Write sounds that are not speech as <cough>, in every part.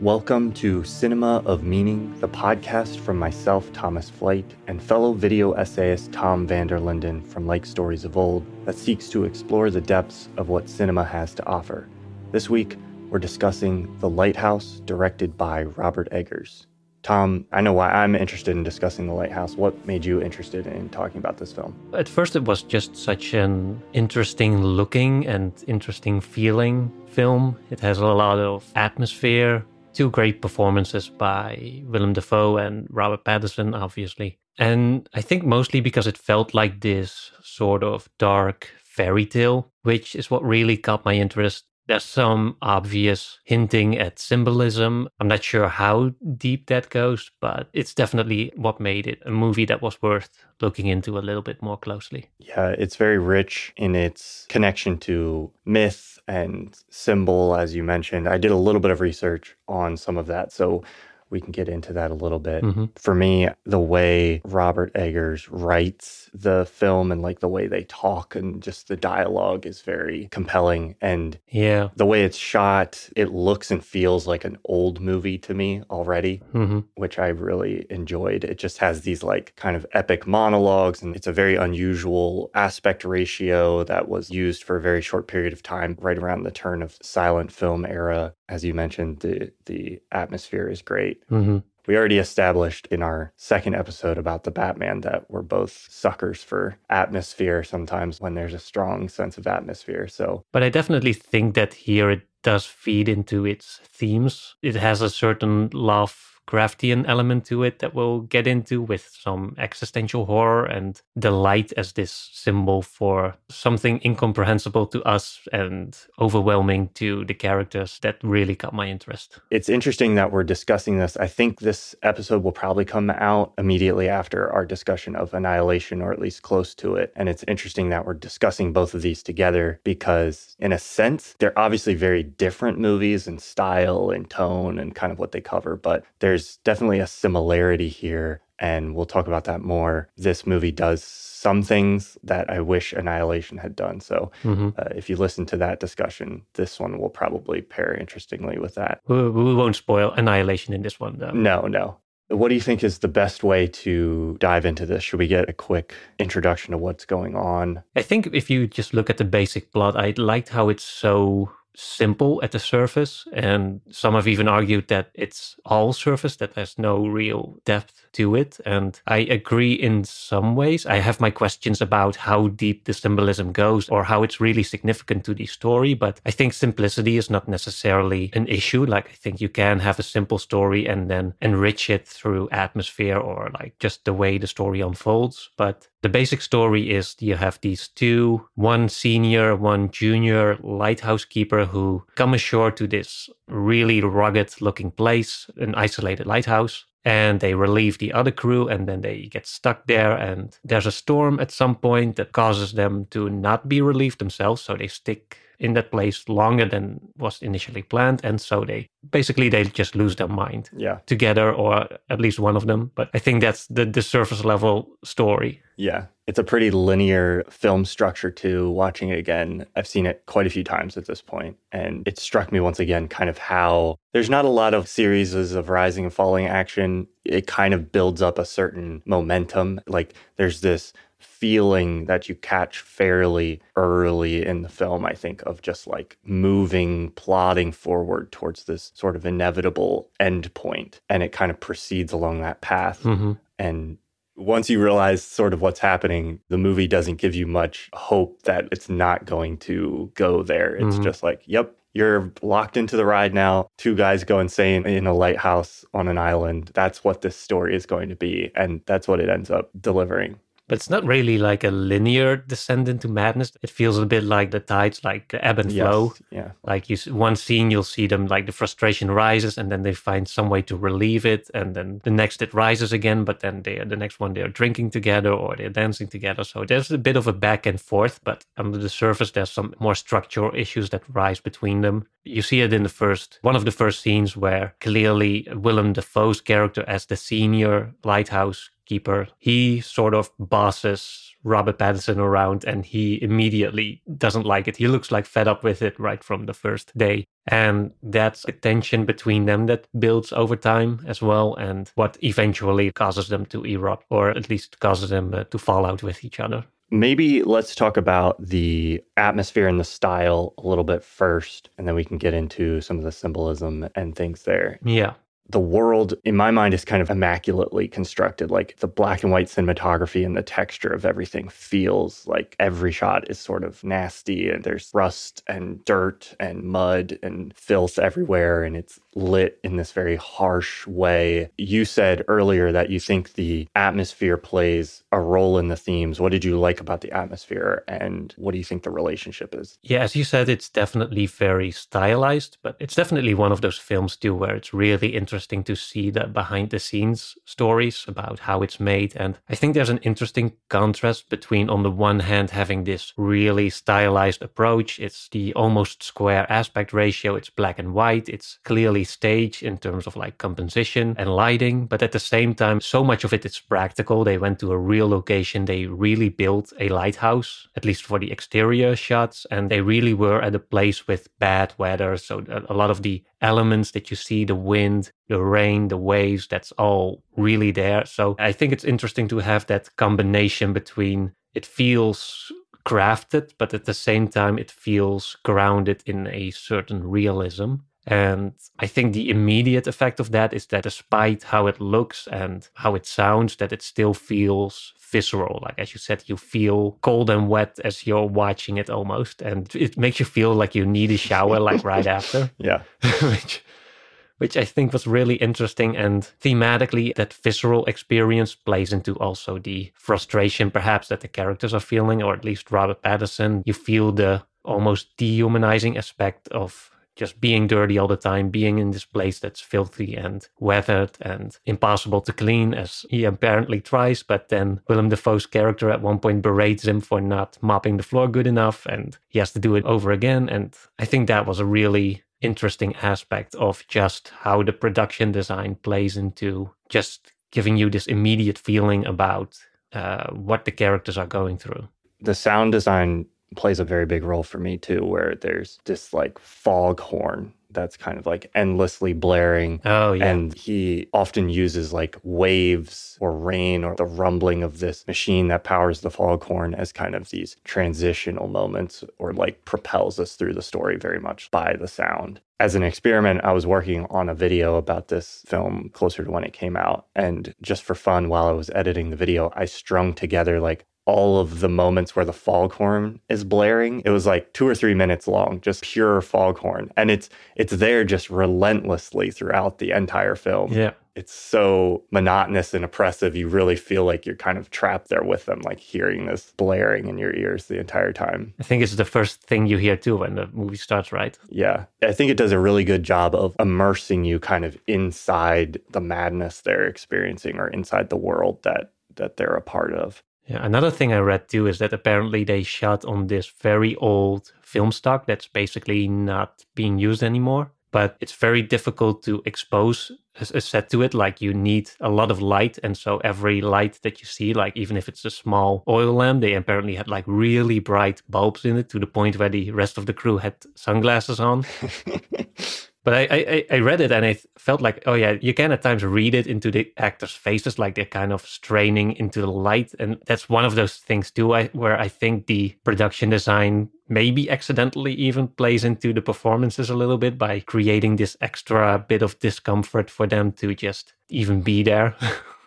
Welcome to Cinema of Meaning, the podcast from myself, Thomas Flight, and fellow video essayist Tom van der Linden from Like Stories of Old that seeks to explore the depths of what cinema has to offer. This week, we're discussing The Lighthouse, directed by Robert Eggers. Tom, I know why I'm interested in discussing The Lighthouse. What made you interested in talking about this film? At first, it was just such an interesting looking and interesting feeling film. It has a lot of atmosphere, two great performances by Willem Dafoe and Robert Pattinson, obviously. And I think mostly because it felt like this sort of dark fairy tale, which is what really caught my interest. There's some obvious hinting at symbolism. I'm not sure how deep that goes, but it's definitely what made it a movie that was worth looking into a little bit more closely. Yeah, it's very rich in its connection to myth and symbol, as you mentioned. I did a little bit of research on some of that. So we can get into that a little bit. Mm-hmm. For me, the way Robert Eggers writes the film and like the way they talk and just the dialogue is very compelling. And Yeah. the way it's shot, it looks and feels like an old movie to me already, hmm which I really enjoyed. It just has these like kind of epic monologues, and it's a very unusual aspect ratio that was used for a very short period of time, right around the turn of silent film era. As you mentioned, the the atmosphere is great. hmm We already established in our second episode about the Batman that we're both suckers for atmosphere sometimes when there's a strong sense of atmosphere. So, But I definitely think that here it does feed into its themes. It has a certain Lovecraftian element to it that we'll get into with some existential horror and the light as this symbol for something incomprehensible to us and overwhelming to the characters that really caught my interest. it's interesting that we're discussing this. I think this episode will probably come out immediately after our discussion of Annihilation, or at least close to it. And it's interesting that we're discussing both of these together because, in a sense, they're obviously very different movies in style and tone and kind of what they cover, but there's definitely a similarity here. And we'll talk about that more. This movie does some things that I wish Annihilation had done. So hmm uh, if you listen to that discussion, this one will probably pair interestingly with that. We, we won't spoil Annihilation in this one, though. No, no. What do you think is the best way to dive into this? Should we get a quick introduction of what's going on? I think if you just look at the basic plot, I liked how it's so simple at the surface. And some have even argued that it's all surface, that there's no real depth to it. And I agree in some ways. I have my questions about how deep the symbolism goes or how it's really significant to the story. But I think simplicity is not necessarily an issue. Like, I think you can have a simple story and then enrich it through atmosphere or like just the way the story unfolds. But the basic story is you have these two, one senior, one junior lighthouse keeper who come ashore to this really rugged looking place, an isolated lighthouse. And they relieve the other crew, and then they get stuck there. And there's a storm at some point that causes them to not be relieved themselves. So they stick in that place longer than was initially planned. And so they basically they just lose their mind Yeah. together, or at least one of them. But I think that's the, the surface level story. Yeah. It's a pretty linear film structure too. Watching it again, I've seen it quite a few times at this point, and it struck me once again kind of how there's not a lot of series of rising and falling action. It kind of builds up a certain momentum. Like there's this feeling that you catch fairly early in the film, I think, of just like moving, plodding forward towards this sort of inevitable end point. And it kind of proceeds along that path. hmm And once you realize sort of what's happening, the movie doesn't give you much hope that it's not going to go there. It's Mhm. just like, yep, you're locked into the ride now. Two guys go insane in a lighthouse on an island. That's what this story is going to be. And that's what it ends up delivering. But it's not really like a linear descent into madness. It feels a bit like the tides, like the ebb and Yes, flow. Yeah. Like you, one scene, you'll see them like the frustration rises, and then they find some way to relieve it, and then the next it rises again. But then they, the next one, they're drinking together or they're dancing together. So there's a bit of a back and forth, but under the surface, there's some more structural issues that rise between them. You see it in the first one of the first scenes where clearly Willem Dafoe's character as the senior lighthouse keeper, he sort of bosses Robert Pattinson around and he immediately doesn't like it. He looks like fed up with it right from the first day. And that's a tension between them that builds over time as well, and what eventually causes them to erupt, or at least causes them uh, to fall out with each other. Maybe let's talk about the atmosphere and the style a little bit first, and then we can get into some of the symbolism and things there. Yeah the world in my mind is kind of immaculately constructed. Like the black and white cinematography and the texture of everything feels like every shot is sort of nasty and there's rust and dirt and mud and filth everywhere and it's lit in this very harsh way. You said earlier that you think the atmosphere plays a role in the themes. What did you like about the atmosphere and what do you think the relationship is? Yeah as you said it's definitely very stylized but it's definitely one of those films too where it's really interesting interesting to see the behind the scenes stories about how it's made. And I think there's an interesting contrast between, on the one hand, having this really stylized approach. It's the almost square aspect ratio, it's black and white, it's clearly staged in terms of like composition and lighting. But at the same time, so much of it is practical. They went to a real location, they really built a lighthouse, at least for the exterior shots. And they really were at a place with bad weather. So a lot of the elements that you see the wind, the rain, the waves that's all really there. So I think it's interesting to have that combination between it feels crafted, but at the same time, it feels grounded in a certain realism. And I think the immediate effect of that is that despite how it looks and how it sounds, that it still feels visceral. Like as you said, you feel cold and wet as you're watching it almost. And it makes you feel like you need a shower like right <laughs> after. Yeah. <laughs> which which I think was really interesting. And thematically, that visceral experience plays into also the frustration, perhaps, that the characters are feeling, or at least Robert Pattinson. You feel the almost dehumanizing aspect of just being dirty all the time, being in this place that's filthy and weathered and impossible to clean, as he apparently tries. But then Willem Dafoe's character at one point berates him for not mopping the floor good enough, and he has to do it over again. And I think that was a really interesting aspect of just how the production design plays into just giving you this immediate feeling about uh, what the characters are going through. The sound design plays a very big role for me too, where there's this like fog horn that's kind of like endlessly blaring. Oh, yeah. And he often uses like waves or rain or the rumbling of this machine that powers the foghorn as kind of these transitional moments or like propels us through the story very much by the sound. As an experiment, I was working on a video about this film closer to when it came out. And just for fun, while I was editing the video, I strung together like all of the moments where the foghorn is blaring. It was like two or three minutes long, just pure foghorn. And it's it's there just relentlessly throughout the entire film. Yeah. It's so monotonous and oppressive. You really feel like you're kind of trapped there with them, like hearing this blaring in your ears the entire time. I think it's the first thing you hear too when the movie starts, right? Yeah. I think it does a really good job of immersing you kind of inside the madness they're experiencing or inside the world that that they're a part of. Yeah, another thing I read too is that apparently they shot on this very old film stock that's basically not being used anymore. But it's very difficult to expose a set to it. Like you need a lot of light. And so every light that you see, like even if it's a small oil lamp, they apparently had like really bright bulbs in it to the point where the rest of the crew had sunglasses on. <laughs> But I, I, I read it and I felt like, oh yeah, you can at times read it into the actors' faces, like they're kind of straining into the light, and that's one of those things too, I, where I think the production design maybe accidentally even plays into the performances a little bit by creating this extra bit of discomfort for them to just even be there. <laughs>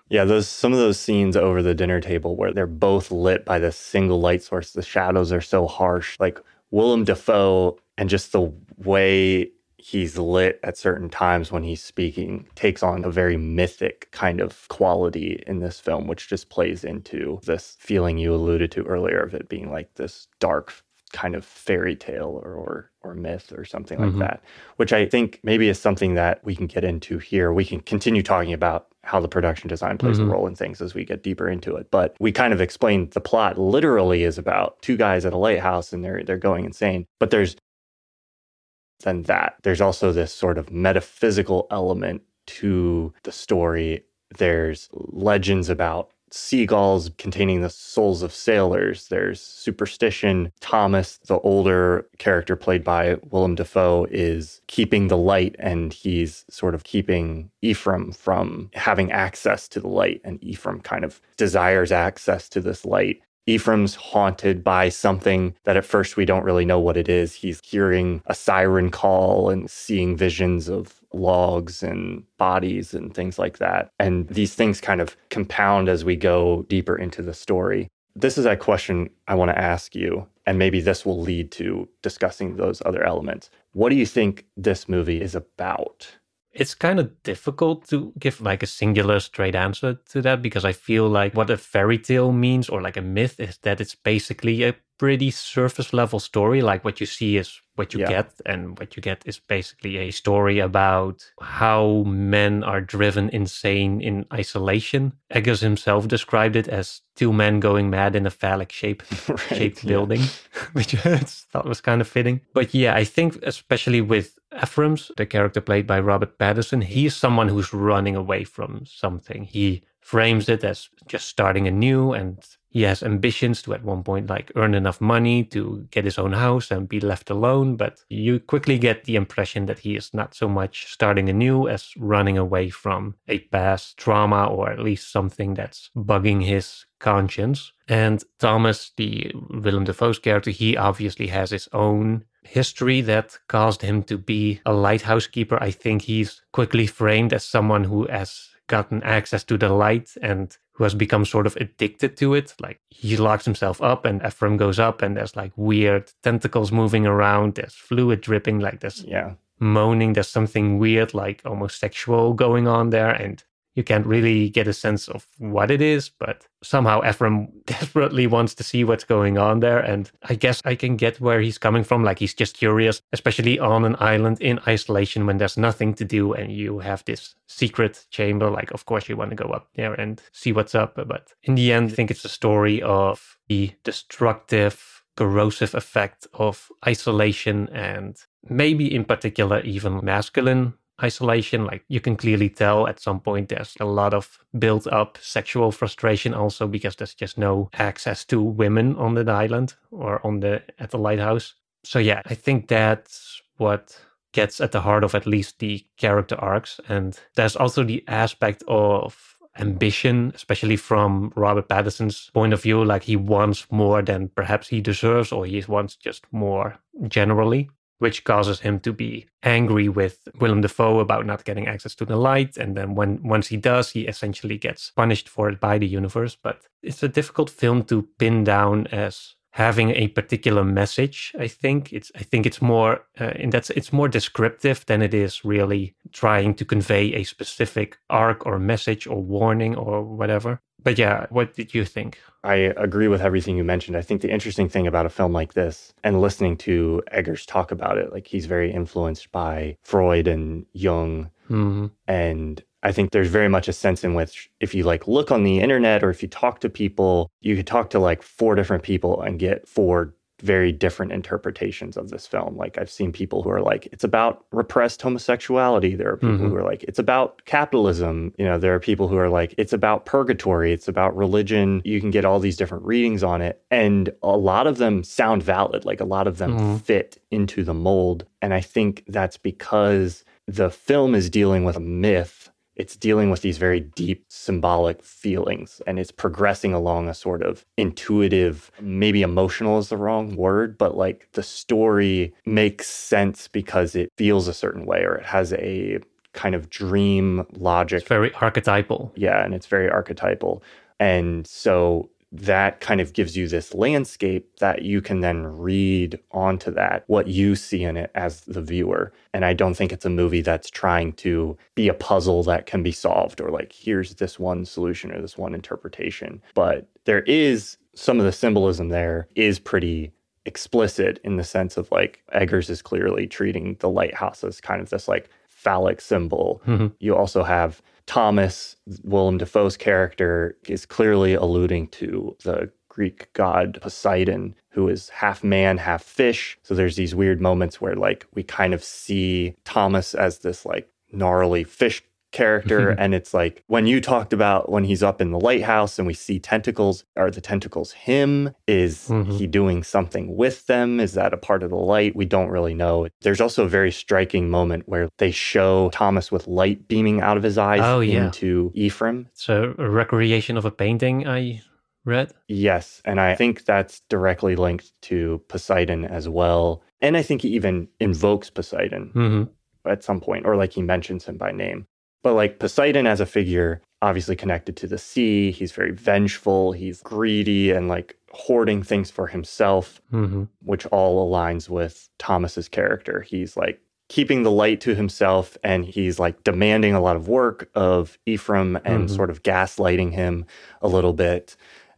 Yeah, those some of those scenes over the dinner table where they're both lit by this single light source, the shadows are so harsh. Like Willem Dafoe and just the way he's lit at certain times when he's speaking takes on a very mythic kind of quality in this film, which just plays into this feeling you alluded to earlier of it being like this dark kind of fairy tale or or, or myth or something like mm-hmm. that, which I think maybe is something that we can get into here. We can continue talking about how the production design plays mm-hmm. a role in things as we get deeper into it. But we kind of explained the plot literally is about two guys at a lighthouse and they're they're going insane. But there's than that. There's also this sort of metaphysical element to the story. There's legends about seagulls containing the souls of sailors. There's superstition. Thomas, the older character played by Willem Dafoe, is keeping the light and he's sort of keeping Ephraim from having access to the light. And Ephraim kind of desires access to this light. Ephraim's haunted by something that at first we don't really know what it is. He's hearing a siren call and seeing visions of logs and bodies and things like that. And these things kind of compound as we go deeper into the story. This is a question I want to ask you, and maybe this will lead to discussing those other elements. What do you think this movie is about? It's kind of difficult to give like a singular straight answer to that because I feel like what a fairy tale means or like a myth is that it's basically a pretty surface level story. Like what you see is what you yeah. get, and what you get is basically a story about how men are driven insane in isolation. Eggers himself described it as two men going mad in a phallic shape <laughs> right, shaped yeah. building, <laughs> which I thought was kind of fitting. But yeah, I think especially with Ephraim's, the character played by Robert Pattinson, he's someone who's running away from something. He frames it as just starting anew and he has ambitions to at one point like earn enough money to get his own house and be left alone but you quickly get the impression that he is not so much starting anew as running away from a past trauma or at least something that's bugging his conscience. And thomas the willem dafoe's character he obviously has his own history that caused him to be a lighthouse keeper. I think he's quickly framed as someone who has gotten access to the light and who has become sort of addicted to it. Like he locks himself up and Ephraim goes up and there's like weird tentacles moving around. There's fluid dripping, like there's yeah. moaning. There's something weird, like almost sexual going on there. And you can't really get a sense of what it is, but somehow Ephraim <laughs> desperately wants to see what's going on there. And I guess I can get where he's coming from. Like he's just curious, especially on an island in isolation when there's nothing to do and you have this secret chamber. Like, of course, you want to go up there and see what's up. But in the end, I think it's a story of the destructive, corrosive effect of isolation and maybe in particular even masculine isolation. Like you can clearly tell at some point there's a lot of built up sexual frustration also because there's just no access to women on the island or on the at the lighthouse. So yeah, I think that's what gets at the heart of at least the character arcs. And there's also the aspect of ambition, especially from Robert Pattinson's point of view. Like he wants more than perhaps he deserves, or he wants just more generally which causes him to be angry with Willem Dafoe about not getting access to the light. And then when once he does, he essentially gets punished for it by the universe. But it's a difficult film to pin down as having a particular message i think it's i think it's more uh, in that it's more descriptive than it is really trying to convey a specific arc or message or warning or whatever but yeah what did you think? I agree with everything you mentioned. I think the interesting thing about a film like this and listening to eggers talk about it like he's very influenced by freud and jung. Mm-hmm. and I think there's very much a sense in which if you like look on the internet or if you talk to people, you could talk to like four different people and get four very different interpretations of this film. Like I've seen people who are like, it's about repressed homosexuality. There are people mm-hmm. who are like, it's about capitalism. You know, there are people who are like, it's about purgatory. It's about religion. You can get all these different readings on it. And a lot of them sound valid. Like a lot of them mm-hmm. fit into the mold. And I think that's because the film is dealing with a myth it's dealing with these very deep symbolic feelings and it's progressing along a sort of intuitive, maybe emotional is the wrong word, but like the story makes sense because it feels a certain way or it has a kind of dream logic. It's very archetypal. Yeah, and it's very archetypal. And so that kind of gives you this landscape that you can then read onto that, what you see in it as the viewer. And I don't think it's a movie that's trying to be a puzzle that can be solved or like, here's this one solution or this one interpretation. But there is some of the symbolism there is pretty explicit in the sense of like Eggers is clearly treating the lighthouse as kind of this like phallic symbol. Mm-hmm. You also have Thomas, Willem Dafoe's character, is clearly alluding to the Greek god Poseidon, who is half man, half fish. So there's these weird moments where, like, we kind of see Thomas as this, like, gnarly fish character. <laughs> and it's like when you talked about when he's up in the lighthouse and we see tentacles, are the tentacles him? Is mm-hmm. he doing something with them? Is that a part of the light? We don't really know. There's also a very striking moment where they show Thomas with light beaming out of his eyes oh, yeah. into Ephraim. It's a recreation of a painting I read. Yes. And I think that's directly linked to Poseidon as well. And I think he even invokes Poseidon mm-hmm. at some point, or like he mentions him by name. But like Poseidon as a figure, obviously connected to the sea, he's very vengeful, he's greedy and like hoarding things for himself, mm-hmm. which all aligns with Thomas's character. He's like keeping the light to himself and he's like demanding a lot of work of Ephraim and mm-hmm. sort of gaslighting him a little bit.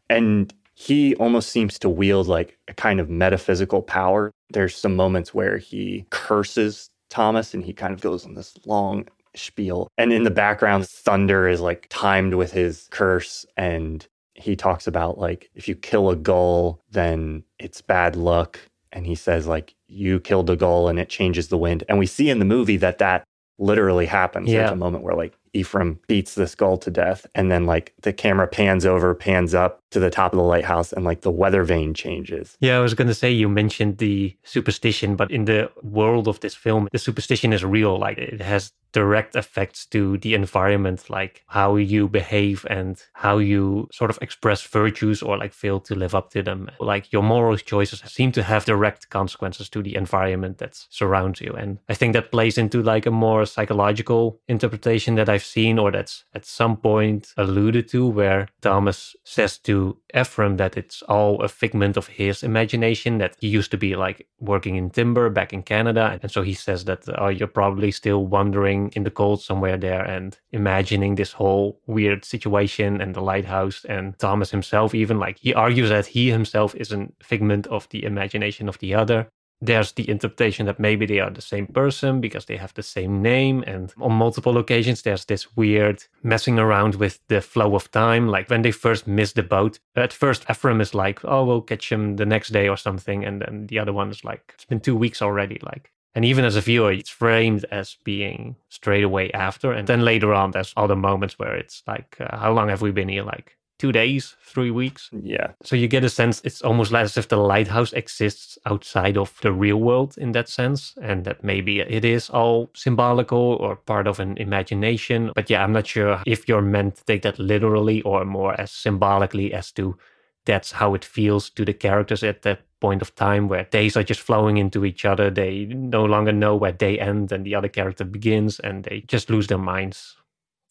And he almost seems to wield like a kind of metaphysical power. There's some moments where he curses Thomas and he kind of goes on this long spiel. And in the background, thunder is like timed with his curse. And he talks about like, if you kill a gull, then it's bad luck. And he says, like, you killed a gull and it changes the wind. And we see in the movie that that literally happens. Yeah. There's a moment where like Ephraim beats this gull to death. And then like the camera pans over, pans up to the top of the lighthouse and like the weather vane changes. Yeah, I was going to say you mentioned the superstition, but in the world of this film, the superstition is real. Like it has direct effects to the environment, like how you behave and how you sort of express virtues or like fail to live up to them. Like your moral choices seem to have direct consequences to the environment that surrounds you. And I think that plays into like a more psychological interpretation that I've seen or that's at some point alluded to, where Thomas says to Ephraim that it's all a figment of his imagination, that he used to be like working in timber back in Canada. And so he says that oh, you're probably still wandering in the cold somewhere there and imagining this whole weird situation and the lighthouse and Thomas himself even like he argues that he himself is a figment of the imagination of the other there's the interpretation that maybe they are the same person because they have the same name. And on multiple occasions, there's this weird messing around with the flow of time. Like when they first miss the boat, at first, Ephraim is like, oh, we'll catch him the next day or something. And then the other one is like, it's been two weeks already. Like, and even as a viewer, it's framed as being straight away after. And then later on, there's other moments where it's like, uh, how long have we been here? Like two days, three weeks. Yeah. So you get a sense it's almost like as if the lighthouse exists outside of the real world in that sense, and that maybe it is all symbolical or part of an imagination. But yeah, I'm not sure if you're meant to take that literally or more as symbolically as to that's how it feels to the characters at that point of time where days are just flowing into each other. They no longer know where they end and the other character begins, and they just lose their minds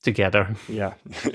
together. Yeah. <laughs>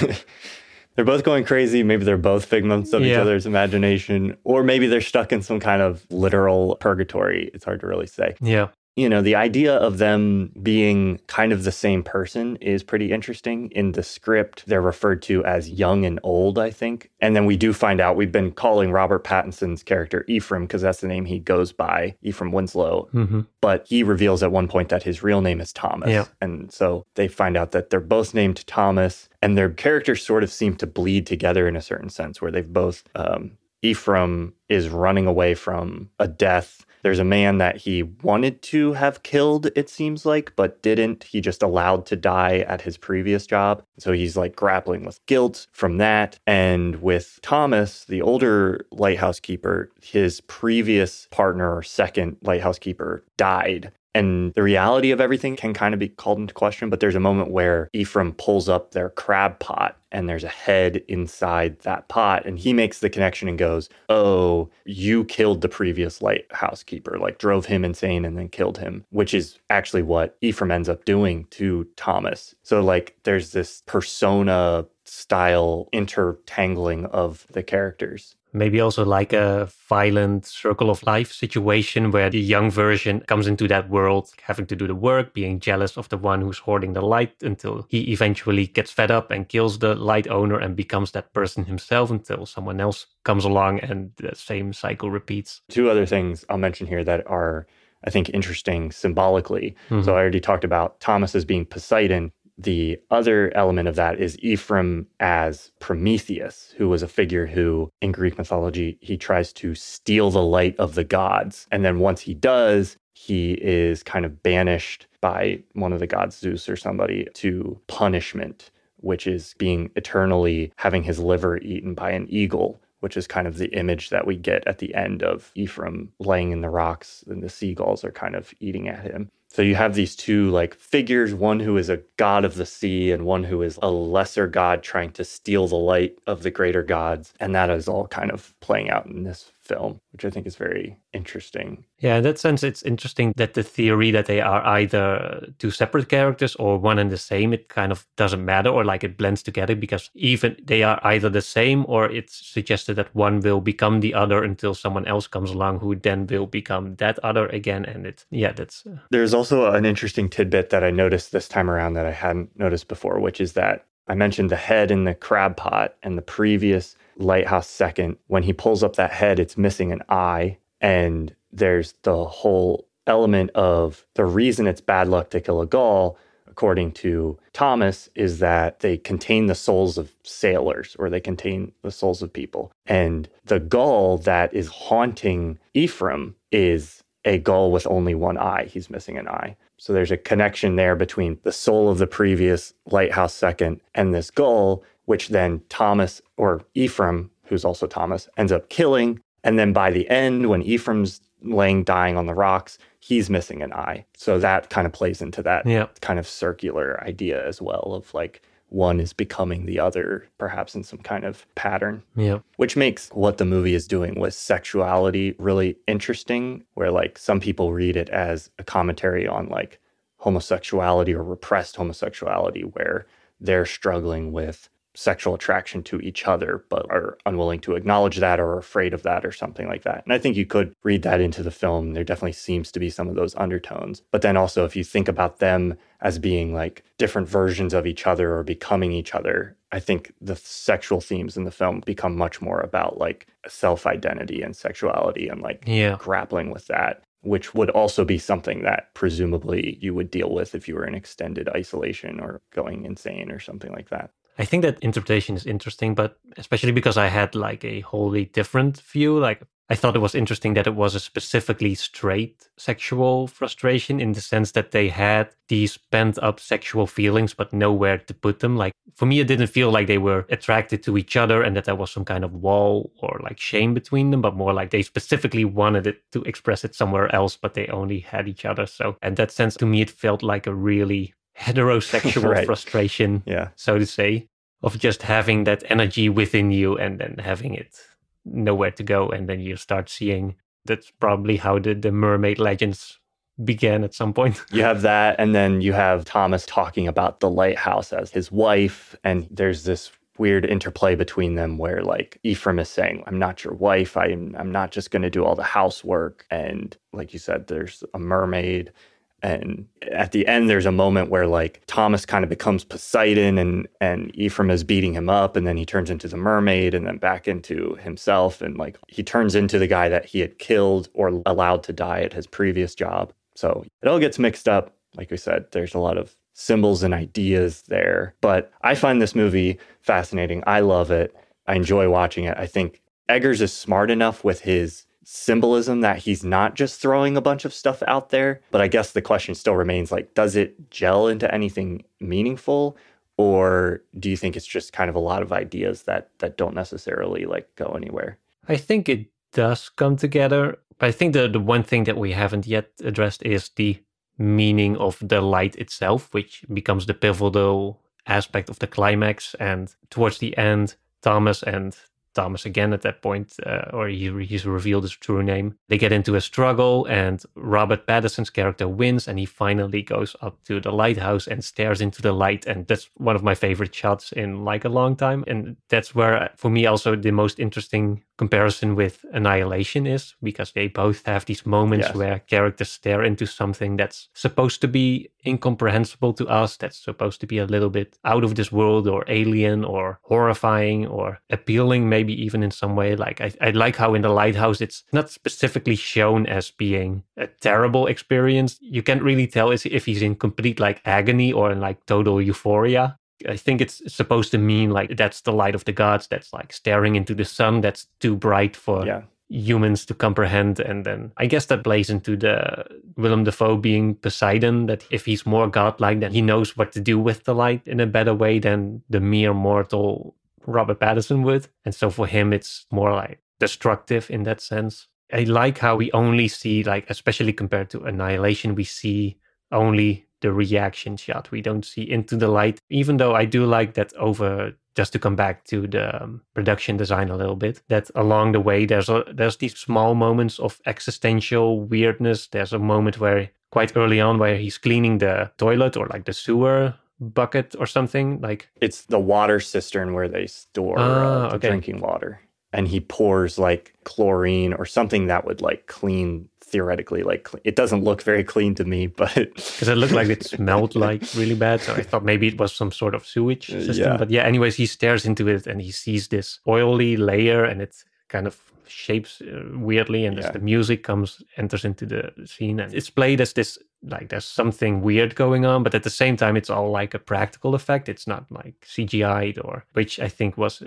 <laughs> they're both going crazy. Maybe they're both figments of yeah. each other's imagination, or maybe they're stuck in some kind of literal purgatory. It's hard to really say. Yeah you know, the idea of them being kind of the same person is pretty interesting. In the script, they're referred to as young and old, I think. And then we do find out we've been calling Robert Pattinson's character Ephraim because that's the name he goes by, Ephraim Winslow. Mm-hmm. But he reveals at one point that his real name is Thomas. Yeah. And so they find out that they're both named Thomas and their characters sort of seem to bleed together in a certain sense where they've both, um, Ephraim is running away from a death there's a man that he wanted to have killed, it seems like, but didn't. He just allowed to die at his previous job. So he's like grappling with guilt from that. And with Thomas, the older lighthouse keeper, his previous partner second lighthouse keeper died. And the reality of everything can kind of be called into question, but there's a moment where Ephraim pulls up their crab pot and there's a head inside that pot. And he makes the connection and goes, Oh, you killed the previous lighthouse keeper, like drove him insane and then killed him, which is actually what Ephraim ends up doing to Thomas. So, like, there's this persona style intertangling of the characters. Maybe also like a violent circle of life situation where the young version comes into that world, having to do the work, being jealous of the one who's hoarding the light until he eventually gets fed up and kills the light owner and becomes that person himself until someone else comes along and the same cycle repeats. Two other things I'll mention here that are I think interesting symbolically. Mm-hmm. So I already talked about Thomas as being Poseidon. The other element of that is Ephraim as Prometheus, who was a figure who, in Greek mythology, he tries to steal the light of the gods. And then once he does, he is kind of banished by one of the gods, Zeus or somebody, to punishment, which is being eternally having his liver eaten by an eagle which is kind of the image that we get at the end of Ephraim laying in the rocks and the seagulls are kind of eating at him. So you have these two like figures, one who is a god of the sea and one who is a lesser god trying to steal the light of the greater gods. And that is all kind of playing out in this film, which I think is very interesting. Yeah, in that sense, it's interesting that the theory that they are either two separate characters or one and the same, it kind of doesn't matter or like it blends together because even they are either the same or it's suggested that one will become the other until someone else comes along who then will become that other again. And it, yeah, that's. Uh... There's also an interesting tidbit that I noticed this time around that I hadn't noticed before, which is that I mentioned the head in the crab pot and the previous Lighthouse second. When he pulls up that head, it's missing an eye. And there's the whole element of the reason it's bad luck to kill a gull, according to Thomas, is that they contain the souls of sailors or they contain the souls of people. And the gull that is haunting Ephraim is a gull with only one eye. He's missing an eye. So there's a connection there between the soul of the previous lighthouse second and this gull which then Thomas or Ephraim, who's also Thomas, ends up killing. And then by the end, when Ephraim's laying dying on the rocks, he's missing an eye. So that kind of plays into that yeah. kind of circular idea as well of like one is becoming the other, perhaps in some kind of pattern. Yeah. Which makes what the movie is doing with sexuality really interesting, where like some people read it as a commentary on like homosexuality or repressed homosexuality, where they're struggling with sexual attraction to each other, but are unwilling to acknowledge that or afraid of that or something like that. And I think you could read that into the film. There definitely seems to be some of those undertones. But then also, if you think about them as being like different versions of each other or becoming each other, I think the sexual themes in the film become much more about like self identity and sexuality and like yeah. grappling with that which would also be something that presumably you would deal with if you were in extended isolation or going insane or something like that. I think that interpretation is interesting, but especially because I had like a wholly different view. Like I thought it was interesting that it was a specifically straight sexual frustration in the sense that they had these pent up sexual feelings, but nowhere to put them. Like for me, it didn't feel like they were attracted to each other and that there was some kind of wall or like shame between them, but more like they specifically wanted it to express it somewhere else, but they only had each other. So, in that sense, to me, it felt like a really <laughs> heterosexual right. frustration, yeah. so to say, of just having that energy within you and then having it nowhere to go. And then you start seeing that's probably how the, the mermaid legends began at some point. you have <laughs> that, and then you have Thomas talking about the lighthouse as his wife, and there's this weird interplay between them where like Ephraim is saying, I'm not your wife. I'm I'm not just gonna do all the housework. And like you said, there's a mermaid and at the end, there's a moment where like Thomas kind of becomes Poseidon and and Ephraim is beating him up, and then he turns into the mermaid and then back into himself. And like he turns into the guy that he had killed or allowed to die at his previous job. So it all gets mixed up. Like we said, there's a lot of symbols and ideas there. But I find this movie fascinating. I love it. I enjoy watching it. I think Eggers is smart enough with his symbolism that he's not just throwing a bunch of stuff out there. But I guess the question still remains like, does it gel into anything meaningful? Or do you think it's just kind of a lot of ideas that that don't necessarily like go anywhere? I think it does come together. But I think the, the one thing that we haven't yet addressed is the meaning of the light itself, which becomes the pivotal aspect of the climax. And towards the end, Thomas and Thomas again at that point, uh, or he, he's revealed his true name. They get into a struggle, and Robert Pattinson's character wins, and he finally goes up to the lighthouse and stares into the light. And that's one of my favorite shots in like a long time. And that's where, for me, also the most interesting comparison with Annihilation is because they both have these moments yes. where characters stare into something that's supposed to be incomprehensible to us, that's supposed to be a little bit out of this world or alien or horrifying or appealing, maybe even in some way. Like, I, I like how in The Lighthouse it's not specifically shown as being a terrible experience. You can't really tell if he's in complete like agony or in like total euphoria. I think it's supposed to mean like that's the light of the gods that's like staring into the sun that's too bright for yeah. humans to comprehend. And then I guess that plays into the Willem Dafoe being Poseidon, that if he's more godlike, then he knows what to do with the light in a better way than the mere mortal Robert Pattinson would. And so for him, it's more like destructive in that sense. I like how we only see, like, especially compared to Annihilation, we see only the reaction shot. We don't see into the light, even though I do like that over just to come back to the um, production design a little bit that along the way there's a there's these small moments of existential weirdness there's a moment where quite early on where he's cleaning the toilet or like the sewer bucket or something like it's the water cistern where they store uh, ah, the okay. drinking water and he pours like chlorine or something that would like clean theoretically like it doesn't look very clean to me <laughs> but because it looked like it smelled like really bad so i thought maybe it was some sort of sewage uh, system yeah. but yeah anyways he stares into it and he sees this oily layer and it kind of shapes uh, weirdly and yeah. as the music comes enters into the scene and it's played as this like there's something weird going on but at the same time it's all like a practical effect it's not like cgi'd or which i think was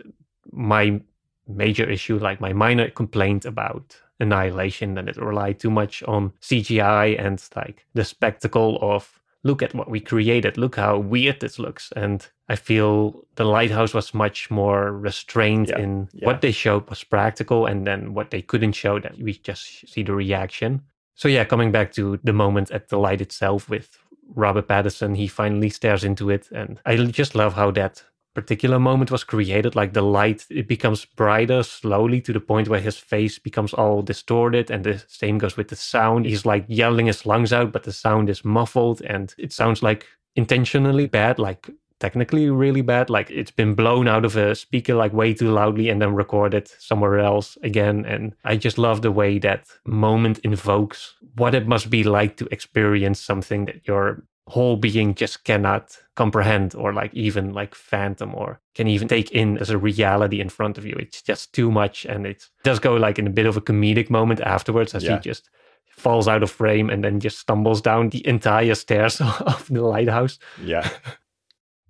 my major issue, like my minor complaint about Annihilation, that it relied too much on CGI and like the spectacle of look at what we created, look how weird this looks. And I feel the lighthouse was much more restrained yeah, in yeah. what they showed was practical and then what they couldn't show that we just see the reaction. So yeah, coming back to the moment at the light itself with Robert Pattinson, he finally stares into it. And I just love how that particular moment was created like the light it becomes brighter slowly to the point where his face becomes all distorted and the same goes with the sound he's like yelling his lungs out but the sound is muffled and it sounds like intentionally bad like technically really bad like it's been blown out of a speaker like way too loudly and then recorded somewhere else again and i just love the way that moment invokes what it must be like to experience something that your whole being just cannot comprehend or like even like phantom or can even take in as a reality in front of you. It's just too much and it does go like in a bit of a comedic moment afterwards as yeah. he just falls out of frame and then just stumbles down the entire stairs <laughs> of the lighthouse. Yeah. <laughs>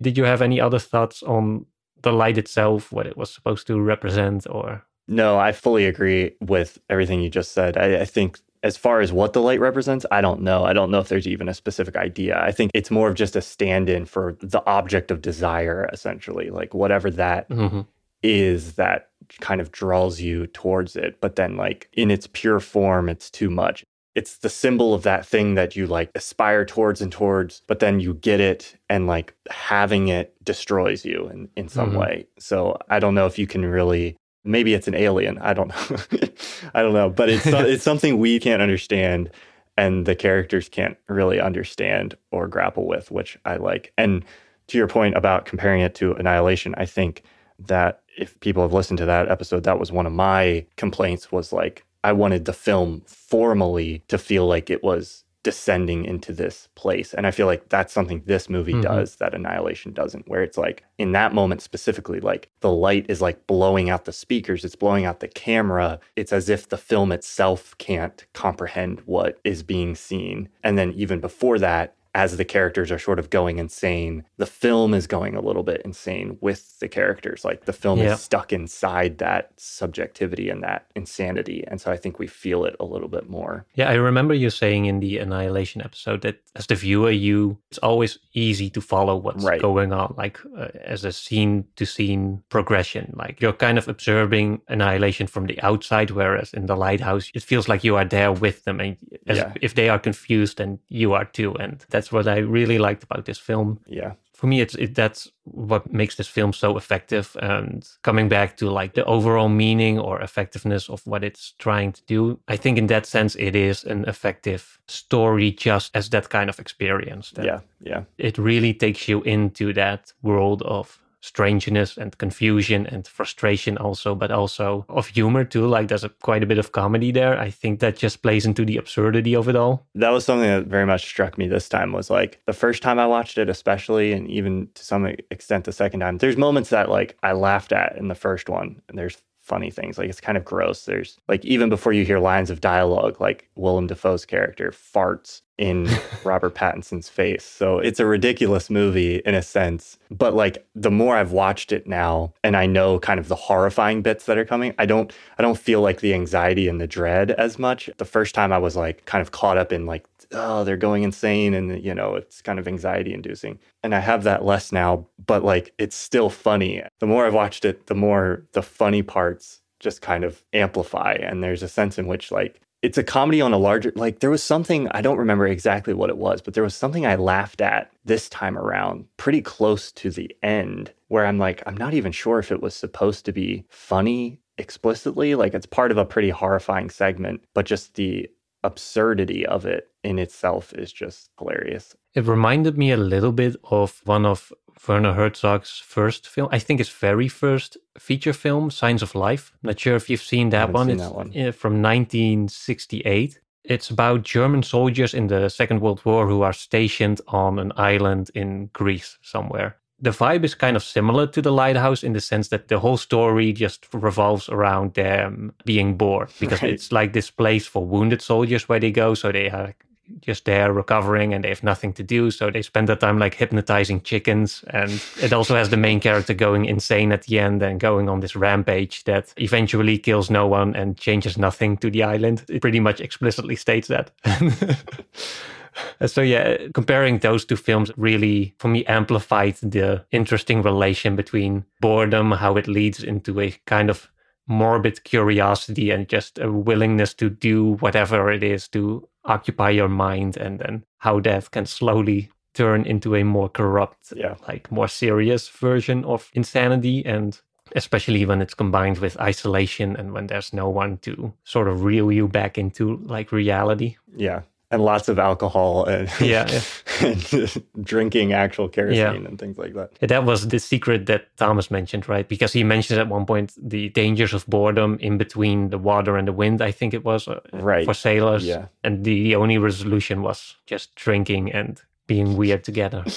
Did you have any other thoughts on the light itself, what it was supposed to represent or no, I fully agree with everything you just said. I, I think as far as what the light represents, I don't know. I don't know if there's even a specific idea. I think it's more of just a stand in for the object of desire, essentially, like whatever that mm-hmm. is that kind of draws you towards it. But then, like, in its pure form, it's too much. It's the symbol of that thing that you like aspire towards and towards, but then you get it and like having it destroys you in, in some mm-hmm. way. So I don't know if you can really maybe it's an alien. I don't <laughs> know. I don't know, but it's <laughs> it's something we can't understand and the characters can't really understand or grapple with, which I like. And to your point about comparing it to Annihilation, I think that if people have listened to that episode, that was one of my complaints was like I wanted the film formally to feel like it was descending into this place. And I feel like that's something this movie mm-hmm. does that Annihilation doesn't, where it's like in that moment specifically, like the light is like blowing out the speakers, it's blowing out the camera. It's as if the film itself can't comprehend what is being seen. And then even before that, as the characters are sort of going insane, the film is going a little bit insane with the characters. Like the film yeah. is stuck inside that subjectivity and that insanity. And so I think we feel it a little bit more. Yeah, I remember you saying in the Annihilation episode that as the viewer, you it's always easy to follow what's right. going on, like uh, as a scene to scene progression. Like you're kind of observing Annihilation from the outside, whereas in the lighthouse, it feels like you are there with them. And yeah. if they are confused, then you are too. And that's that's what I really liked about this film. Yeah. For me, it's it, that's what makes this film so effective. And coming back to like the overall meaning or effectiveness of what it's trying to do, I think in that sense, it is an effective story just as that kind of experience. yeah. Yeah. It really takes you into that world of strangeness and confusion and frustration also but also of humor too like there's a, quite a bit of comedy there i think that just plays into the absurdity of it all that was something that very much struck me this time was like the first time i watched it especially and even to some extent the second time there's moments that like i laughed at in the first one and there's funny things. Like it's kind of gross. There's like even before you hear lines of dialogue, like Willem Dafoe's character farts in <laughs> Robert Pattinson's face. So it's a ridiculous movie in a sense. But like the more I've watched it now and I know kind of the horrifying bits that are coming, I don't I don't feel like the anxiety and the dread as much. The first time I was like kind of caught up in like oh they're going insane and you know it's kind of anxiety inducing and i have that less now but like it's still funny the more i've watched it the more the funny parts just kind of amplify and there's a sense in which like it's a comedy on a larger like there was something i don't remember exactly what it was but there was something i laughed at this time around pretty close to the end where i'm like i'm not even sure if it was supposed to be funny explicitly like it's part of a pretty horrifying segment but just the absurdity of it in itself is just hilarious it reminded me a little bit of one of Werner Herzog's first film. I think his very first feature film, Signs of Life. I'm Not sure if you've seen that one. Seen it's that one. from 1968. It's about German soldiers in the Second World War who are stationed on an island in Greece somewhere. The vibe is kind of similar to The Lighthouse in the sense that the whole story just revolves around them being bored because Right. it's like this place for wounded soldiers where they go. So they are just there recovering and they have nothing to do. So they spend their time like hypnotizing chickens. And it also has the main character going insane at the end and going on this rampage that eventually kills no one and changes nothing to the island. It pretty much explicitly states that. <laughs> so yeah, comparing those two films really for me amplified the interesting relation between boredom, how it leads into a kind of morbid curiosity and just a willingness to do whatever it is to occupy your mind and then how that can slowly turn into a more corrupt Yeah. like more serious version of insanity and especially when it's combined with isolation and when there's no one to sort of reel you back into like reality Yeah. And lots of alcohol and, Yeah, yeah. <laughs> and drinking actual kerosene Yeah. and things like that. That was the secret that Thomas mentioned, right? Because he mentioned at one point the dangers of boredom in between the water and the wind, I think it was, uh, Right. for sailors. Yeah. And the, the only resolution was just drinking and being weird together. <laughs>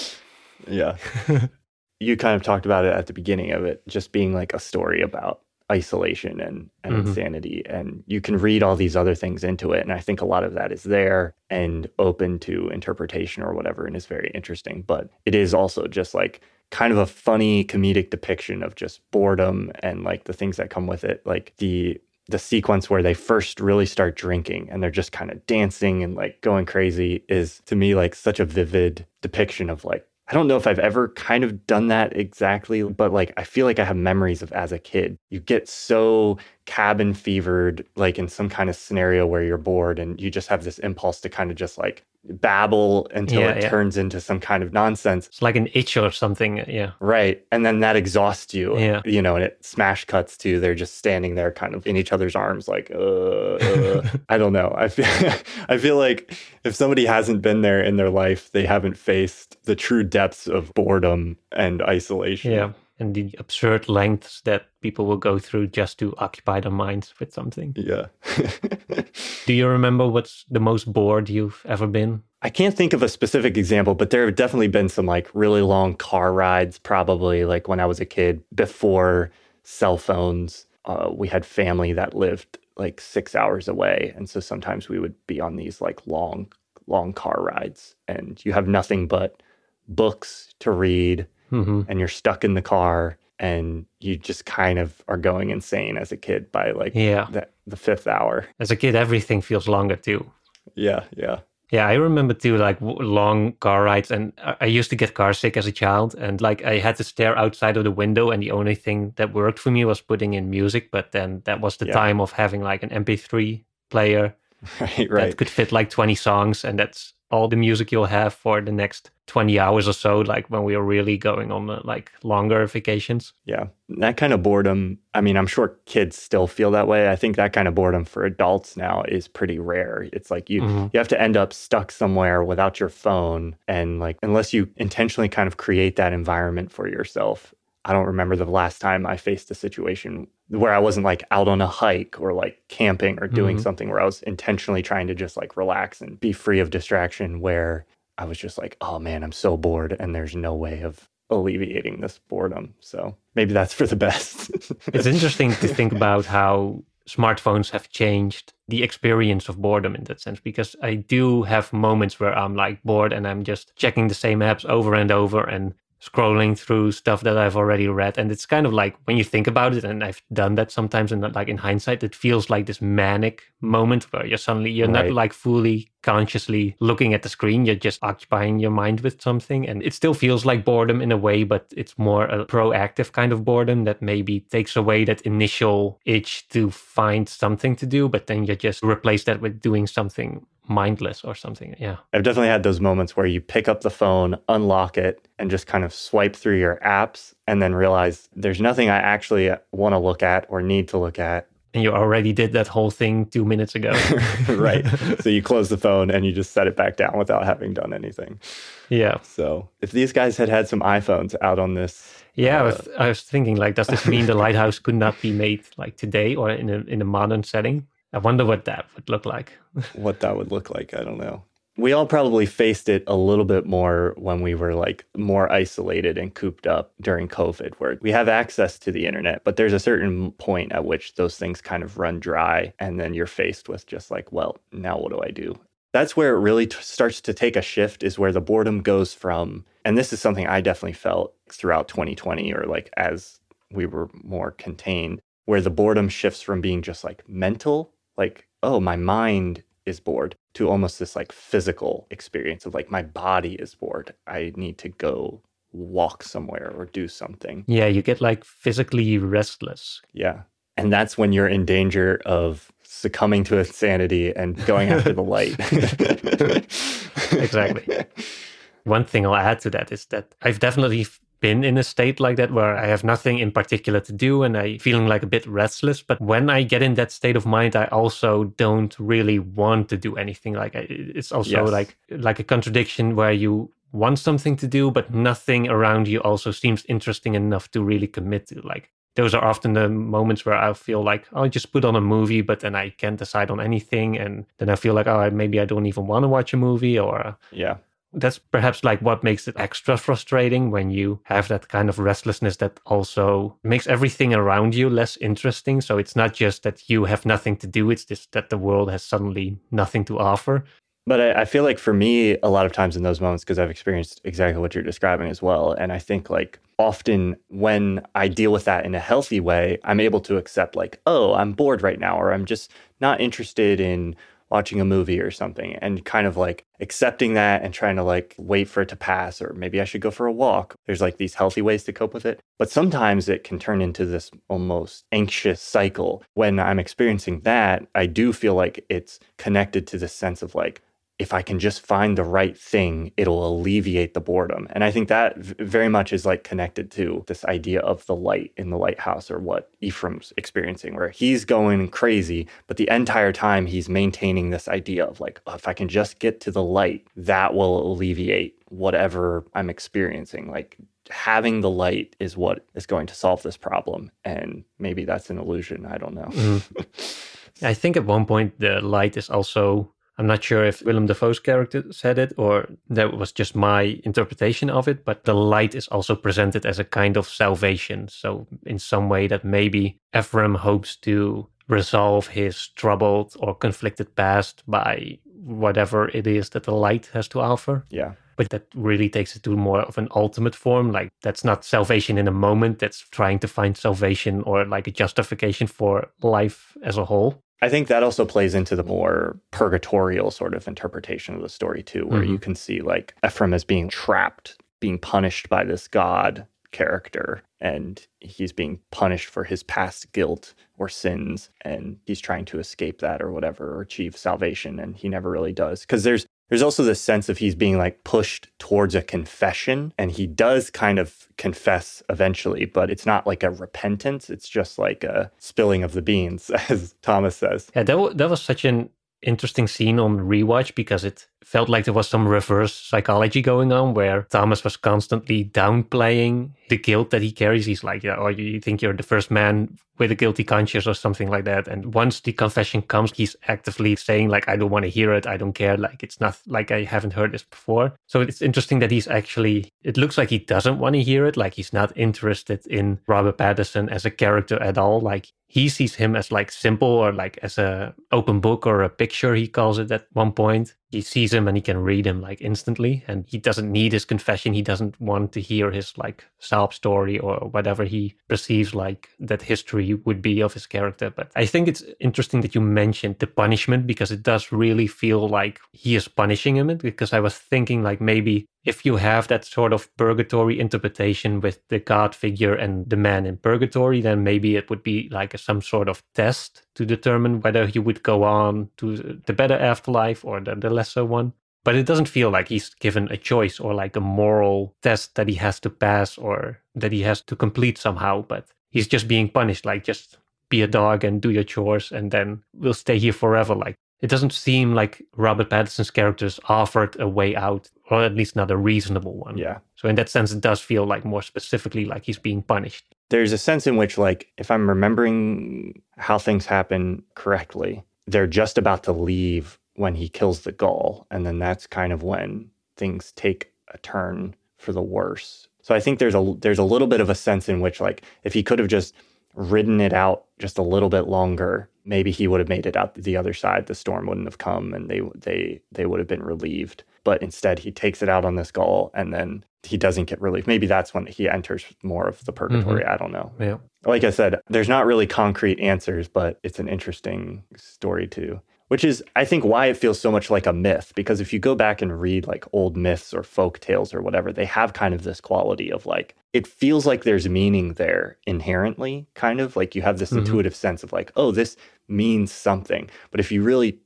Yeah. <laughs> you kind of talked about it at the beginning of it, just being like a story about isolation and, and Mhm. insanity. And you can read all these other things into it. And I think a lot of that is there and open to interpretation or whatever and is very interesting. But it is also just like kind of a funny comedic depiction of just boredom and like the things that come with it. Like the the sequence where they first really start drinking and they're just kind of dancing and like going crazy is to me like such a vivid depiction of like I don't know if I've ever kind of done that exactly, but like I feel like I have memories of as a kid. You get so cabin fevered, like in some kind of scenario where you're bored and you just have this impulse to kind of just like babble until Yeah, it yeah. turns into some kind of nonsense. It's like an itch or something. Yeah. Right. And then that exhausts you. Yeah. You know, and it smash cuts to they're just standing there kind of in each other's arms, like, uh, uh. I don't know. I feel <laughs> I feel like if somebody hasn't been there in their life, they haven't faced the true depths of boredom and isolation. Yeah. And the absurd lengths that people will go through just to occupy their minds with something. Yeah. <laughs> Do you remember what's the most bored you've ever been? I can't think of a specific example, but there have definitely been some like really long car rides, probably like when I was a kid before cell phones. Uh, we had family that lived like six hours away. And so sometimes we would be on these like long, long car rides, and you have nothing but books to read, hmm and you're stuck in the car, and you just kind of are going insane as a kid by like Yeah. the, the fifth hour. As a kid, everything feels longer too. Yeah, yeah. Yeah, I remember too, like long car rides, and I used to get car sick as a child, and like I had to stare outside of the window, and the only thing that worked for me was putting in music. But then that was the Yeah. time of having like an MP3 player Right, <laughs> right. that could fit like 20 songs, and that's all the music you'll have for the next 20 hours or so. Like when we are really going on uh, like longer vacations. Yeah. That kind of boredom, I mean, I'm sure kids still feel that way. I think that kind of boredom for adults now is pretty rare. It's like you Mhm. you have to end up stuck somewhere without your phone and like unless you intentionally kind of create that environment for yourself. I don't remember the last time I faced a situation where I wasn't like out on a hike or like camping or doing Mhm. something where I was intentionally trying to just like relax and be free of distraction where I was just like, oh man, I'm so bored and there's no way of alleviating this boredom. So maybe that's for the best. <laughs> It's interesting to think about how smartphones have changed the experience of boredom in that sense because I do have moments where I'm like bored and I'm just checking the same apps over and over and scrolling through stuff that I've already read. And it's kind of like when you think about it, and I've done that sometimes, and like in hindsight, it feels like this manic moment where you're suddenly you're right. not like fully consciously looking at the screen, you're just occupying your mind with something. And it still feels like boredom in a way, but it's more a proactive kind of boredom that maybe takes away that initial itch to find something to do, but then you just replace that with doing something mindless or something. Yeah. I've definitely had those moments where you pick up the phone, unlock it, and just kind of swipe through your apps and then realize there's nothing I actually want to look at or need to look at. And you already did that whole thing two minutes ago. <laughs> right. <laughs> so you close the phone and you just set it back down without having done anything. Yeah. So if these guys had had some iPhones out on this. Yeah, uh, I, was, I was thinking like, does this mean the lighthouse could not be made like today or in a in a modern setting? I wonder what that would look like. <laughs> what that would look like, I don't know. We all probably faced it a little bit more when we were like more isolated and cooped up during COVID, where we have access to the internet, but there's a certain point at which those things kind of run dry. And then you're faced with just like, well, now what do I do? That's where it really t- starts to take a shift, is where the boredom goes from. And this is something I definitely felt throughout 2020 or like as we were more contained, where the boredom shifts from being just like mental like, oh, my mind is bored to almost this like physical experience of like my body is bored. I need to go walk somewhere or do something. Yeah, you get like physically restless. Yeah. And that's when you're in danger of succumbing to insanity and going after the light. <laughs> exactly. <laughs> One thing I'll add to that is that I've definitely been in a state like that where I have nothing in particular to do and I feeling like a bit restless. But when I get in that state of mind, I also don't really want to do anything. Like it's also yes. like like a contradiction where you want something to do, but nothing around you also seems interesting enough to really commit to. Like those are often the moments where I feel like oh, I'll just put on a movie, but then I can't decide on anything, and then I feel like oh maybe I don't even want to watch a movie or yeah that's perhaps like what makes it extra frustrating when you have that kind of restlessness that also makes everything around you less interesting. So it's not just that you have nothing to do, it's just that the world has suddenly nothing to offer. But I, I feel like for me, a lot of times in those moments, because I've experienced exactly what you're describing as well. And I think like often when I deal with that in a healthy way, I'm able to accept like, oh, I'm bored right now, or I'm just not interested in watching a movie or something and kind of like accepting that and trying to like wait for it to pass or maybe I should go for a walk. There's like these healthy ways to cope with it. But sometimes it can turn into this almost anxious cycle. When I'm experiencing that, I do feel like it's connected to the sense of like, if I can just find the right thing, it'll alleviate the boredom. And I think that very much is like connected to this idea of the light in the lighthouse or what Ephraim's experiencing, where he's going crazy, but the entire time he's maintaining this idea of like, oh, if I can just get to the light, that will alleviate whatever I'm experiencing. Like having the light is what is going to solve this problem. And maybe that's an illusion. I don't know. Mm-hmm. <laughs> I think at one point the light is also I'm not sure if Willem Dafoe's character said it or that was just my interpretation of it, but the light is also presented as a kind of salvation. So, in some way, that maybe Ephraim hopes to resolve his troubled or conflicted past by whatever it is that the light has to offer. Yeah. But that really takes it to more of an ultimate form. Like, that's not salvation in a moment, that's trying to find salvation or like a justification for life as a whole. I think that also plays into the more purgatorial sort of interpretation of the story too, where mm-hmm. you can see like Ephraim as being trapped, being punished by this god character, and he's being punished for his past guilt or sins, and he's trying to escape that or whatever, or achieve salvation, and he never really does. Because there's there's also this sense of he's being like pushed towards a confession and he does kind of confess eventually but it's not like a repentance. It's just like a spilling of the beans <laughs> as thomas says. Yeah that, w- that was such an interesting scene on rewatch because it felt like there was some reverse psychology going on where Thomas was constantly downplaying the guilt that he carries. He's like, yeah, oh, or you think you're the first man with a guilty conscience or something like that. And once the confession comes, he's actively saying, like, I don't want to hear it. I don't care. Like, it's not like I haven't heard this before. So it's interesting that he's actually, it looks like he doesn't want to hear it. Like, he's not interested in Robert Pattinson as a character at all. Like, he sees him as like simple or like as a open book or a picture he calls it at one point he sees him and he can read him like instantly and he doesn't need his confession. He doesn't want to hear his like sob story or whatever he perceives like that history would be of his character. But i think it's interesting that you mentioned the punishment because it does really feel like he is punishing him because i was thinking like maybe if you have that sort of purgatory interpretation with the god figure and the man in purgatory then maybe it would be like some sort of test to determine whether he would go on to the better afterlife or the, the lesser one. But it doesn't feel like he's given a choice or like a moral test that he has to pass or that he has to complete somehow. But he's just being punished, like just be a dog and do your chores and then we'll stay here forever. Like it doesn't seem like Robert Pattinson's characters offered a way out, or at least not a reasonable one. Yeah. So in that sense, it does feel like more specifically like he's being punished. There's a sense in which, like, if I'm remembering how things happen correctly, they're just about to leave when he kills the Gaul, and then that's kind of when things take a turn for the worse. So I think there's a there's a little bit of a sense in which, like, if he could have just ridden it out just a little bit longer, maybe he would have made it out the other side. The storm wouldn't have come, and they they they would have been relieved. But instead, he takes it out on this Gaul, and then he doesn't get relief. Maybe that's when he enters more of the purgatory. Mm-hmm. I don't know. Yeah. Like I said, there's not really concrete answers, but it's an interesting story too which is I think why it feels so much like a myth because if you go back and read like old myths or folk tales or whatever they have kind of this quality of like it feels like there's meaning there inherently kind of like you have this mm-hmm. intuitive sense of like oh this means something but if you really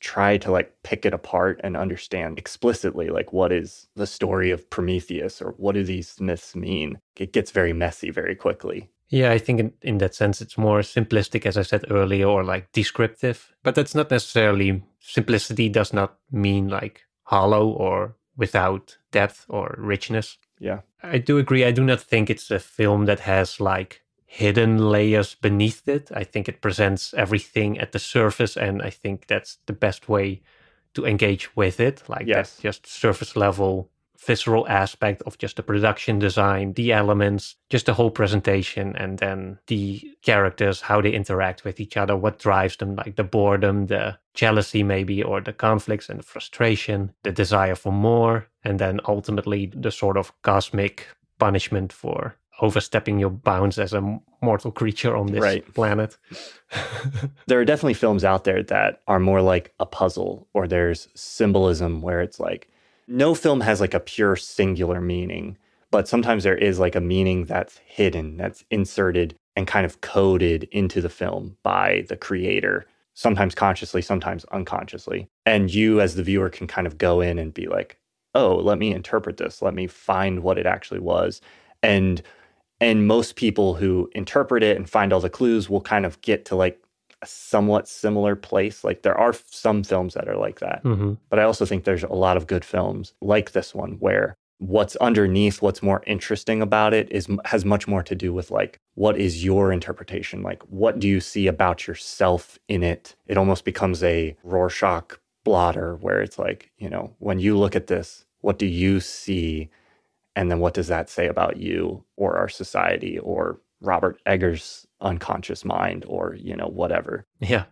try to like pick it apart and understand explicitly like what is the story of Prometheus or what do these myths mean it gets very messy very quickly yeah, I think in, in that sense it's more simplistic, as I said earlier, or like descriptive. But that's not necessarily simplicity does not mean like hollow or without depth or richness. Yeah. I do agree. I do not think it's a film that has like hidden layers beneath it. I think it presents everything at the surface, and I think that's the best way to engage with it. Like yes. just surface level visceral aspect of just the production design, the elements, just the whole presentation, and then the characters, how they interact with each other, what drives them, like the boredom, the jealousy, maybe, or the conflicts and the frustration, the desire for more, and then ultimately the sort of cosmic punishment for overstepping your bounds as a mortal creature on this right. planet. <laughs> <laughs> there are definitely films out there that are more like a puzzle or there's symbolism where it's like no film has like a pure singular meaning, but sometimes there is like a meaning that's hidden, that's inserted and kind of coded into the film by the creator, sometimes consciously, sometimes unconsciously. And you, as the viewer, can kind of go in and be like, oh, let me interpret this, let me find what it actually was. And and most people who interpret it and find all the clues will kind of get to like a somewhat similar place. Like there are some films that are like that. Mm-hmm. But I also think there's a lot of good films like this one where what's underneath what's more interesting about it is has much more to do with like what is your interpretation like what do you see about yourself in it it almost becomes a rorschach blotter where it's like you know when you look at this what do you see and then what does that say about you or our society or robert eggers unconscious mind or, you know, whatever. Yeah.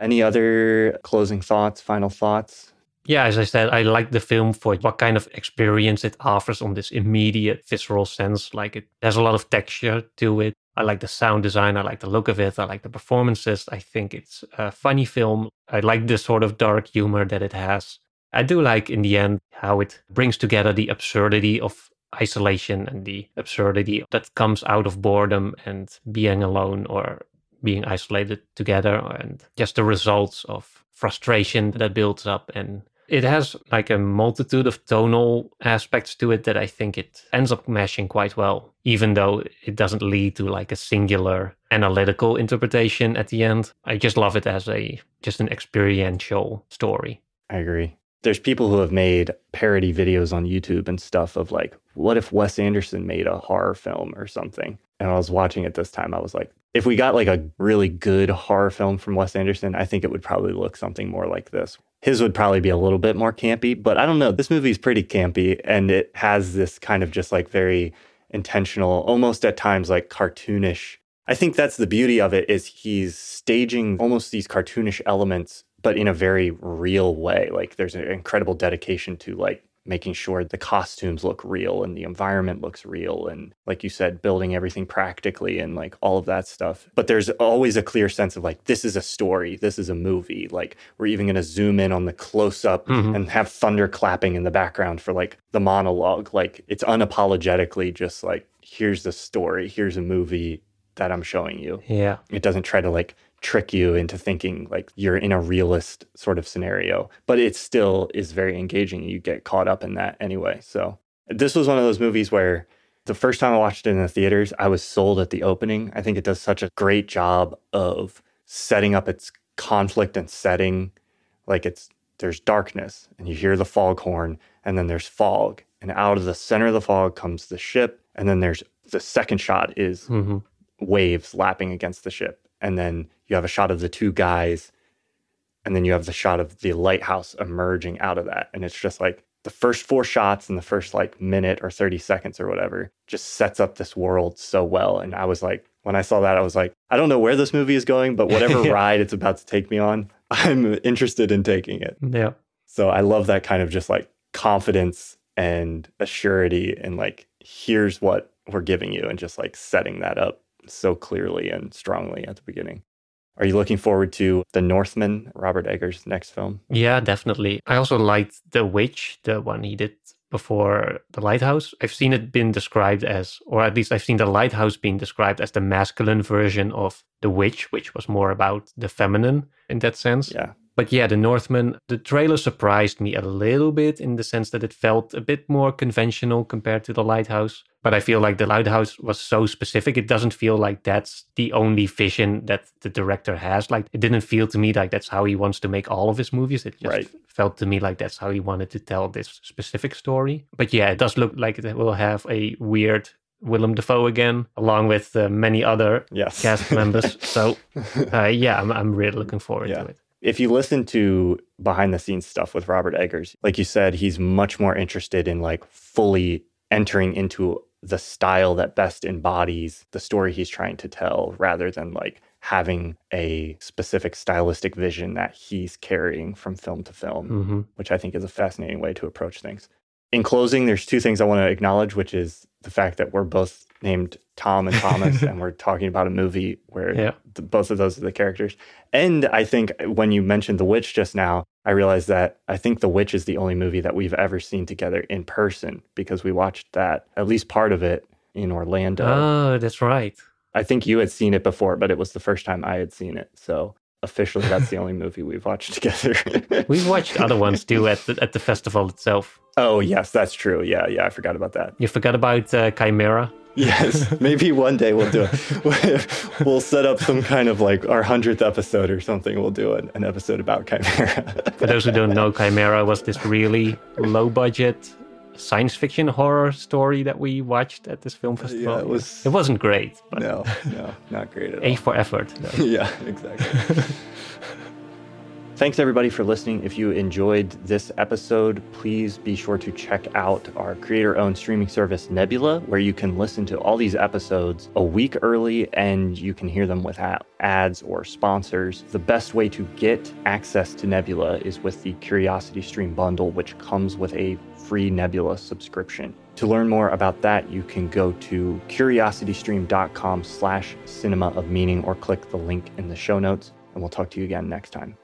Any other closing thoughts, final thoughts? Yeah, as I said, I like the film for what kind of experience it offers on this immediate visceral sense. Like it has a lot of texture to it. I like the sound design. I like the look of it. I like the performances. I think it's a funny film. I like the sort of dark humor that it has. I do like, in the end, how it brings together the absurdity of isolation and the absurdity that comes out of boredom and being alone or being isolated together and just the results of frustration that builds up and it has like a multitude of tonal aspects to it that I think it ends up mashing quite well, even though it doesn't lead to like a singular analytical interpretation at the end. I just love it as a just an experiential story. I agree. There's people who have made parody videos on YouTube and stuff of like, what if Wes Anderson made a horror film or something? And I was watching it this time. I was like, if we got like a really good horror film from Wes Anderson, I think it would probably look something more like this. His would probably be a little bit more campy, but I don't know. This movie is pretty campy and it has this kind of just like very intentional, almost at times like cartoonish. I think that's the beauty of it is he's staging almost these cartoonish elements but in a very real way. Like there's an incredible dedication to like making sure the costumes look real and the environment looks real and like you said building everything practically and like all of that stuff. But there's always a clear sense of like this is a story this is a movie. Like we're even going to zoom in on the close up mm-hmm. and have thunder clapping in the background for like the monologue. Like it's unapologetically just like here's the story here's a movie that I'm showing you. Yeah. It doesn't try to like trick you into thinking like you're in a realist sort of scenario, but it still is very engaging. You get caught up in that anyway. So this was one of those movies where the first time I watched it in the theaters, I was sold at the opening. I think it does such a great job of setting up its conflict and setting. Like it's there's darkness and you hear the foghorn and then there's fog and out of the center of the fog comes the ship and then there's the second shot is mm-hmm. waves lapping against the ship and then you have a shot of the two guys and then you have the shot of the lighthouse emerging out of that and it's just like the first four shots in the first like minute or 30 seconds or whatever just sets up this world so well and i was like when i saw that i was like i don't know where this movie is going but whatever <laughs> yeah. ride it's about to take me on <laughs> i'm interested in taking it mm, yeah so i love that kind of just like confidence and assurity and like here's what we're giving you and just like setting that up so clearly and strongly at the beginning. Are you looking forward to The Northman, Robert Eggers' next film? Yeah, definitely. I also liked The Witch, the one he did before The Lighthouse. I've seen it been described as, or at least I've seen The Lighthouse being described as the masculine version of The Witch, which was more about the feminine in that sense. Yeah. But yeah, The Northman, the trailer surprised me a little bit in the sense that it felt a bit more conventional compared to The Lighthouse. But I feel like The Lighthouse was so specific. It doesn't feel like that's the only vision that the director has. Like, it didn't feel to me like that's how he wants to make all of his movies. It just right. felt to me like that's how he wanted to tell this specific story. But yeah, it does look like it will have a weird Willem Dafoe again, along with uh, many other yes. cast members. so, <laughs> uh, yeah, I'm, I'm really looking forward yeah. to it if you listen to behind the scenes stuff with Robert Eggers, like you said, he's much more interested in like fully entering into the style that best embodies the story he's trying to tell rather than like having a specific stylistic vision that he's carrying from film to film, mm-hmm. which I think is a fascinating way to approach things. In closing, there's two things I want to acknowledge, which is the fact that we're both named Tom and Thomas, <laughs> and we're talking about a movie where yeah. the, both of those are the characters. And I think when you mentioned The Witch just now, I realized that I think The Witch is the only movie that we've ever seen together in person because we watched that, at least part of it, in Orlando. Oh, that's right. I think you had seen it before, but it was the first time I had seen it. So officially, that's the only movie we've watched together. <laughs> we've watched other ones too at the, at the festival itself. Oh, yes, that's true. Yeah, yeah, I forgot about that. You forgot about uh, Chimera? Yes, <laughs> maybe one day we'll do it. <laughs> we'll set up some kind of like our hundredth episode or something. We'll do an, an episode about Chimera. For those who don't know, Chimera was this really low budget science fiction horror story that we watched at this film festival. Yeah, it was. It wasn't great. But no, no, not great at all. A for effort. <laughs> yeah, exactly. <laughs> Thanks everybody for listening. If you enjoyed this episode, please be sure to check out our creator owned streaming service Nebula, where you can listen to all these episodes a week early and you can hear them without ads or sponsors. The best way to get access to Nebula is with the Curiosity Stream bundle, which comes with a free Nebula subscription. To learn more about that, you can go to curiositystream.com slash cinema of meaning or click the link in the show notes, and we'll talk to you again next time.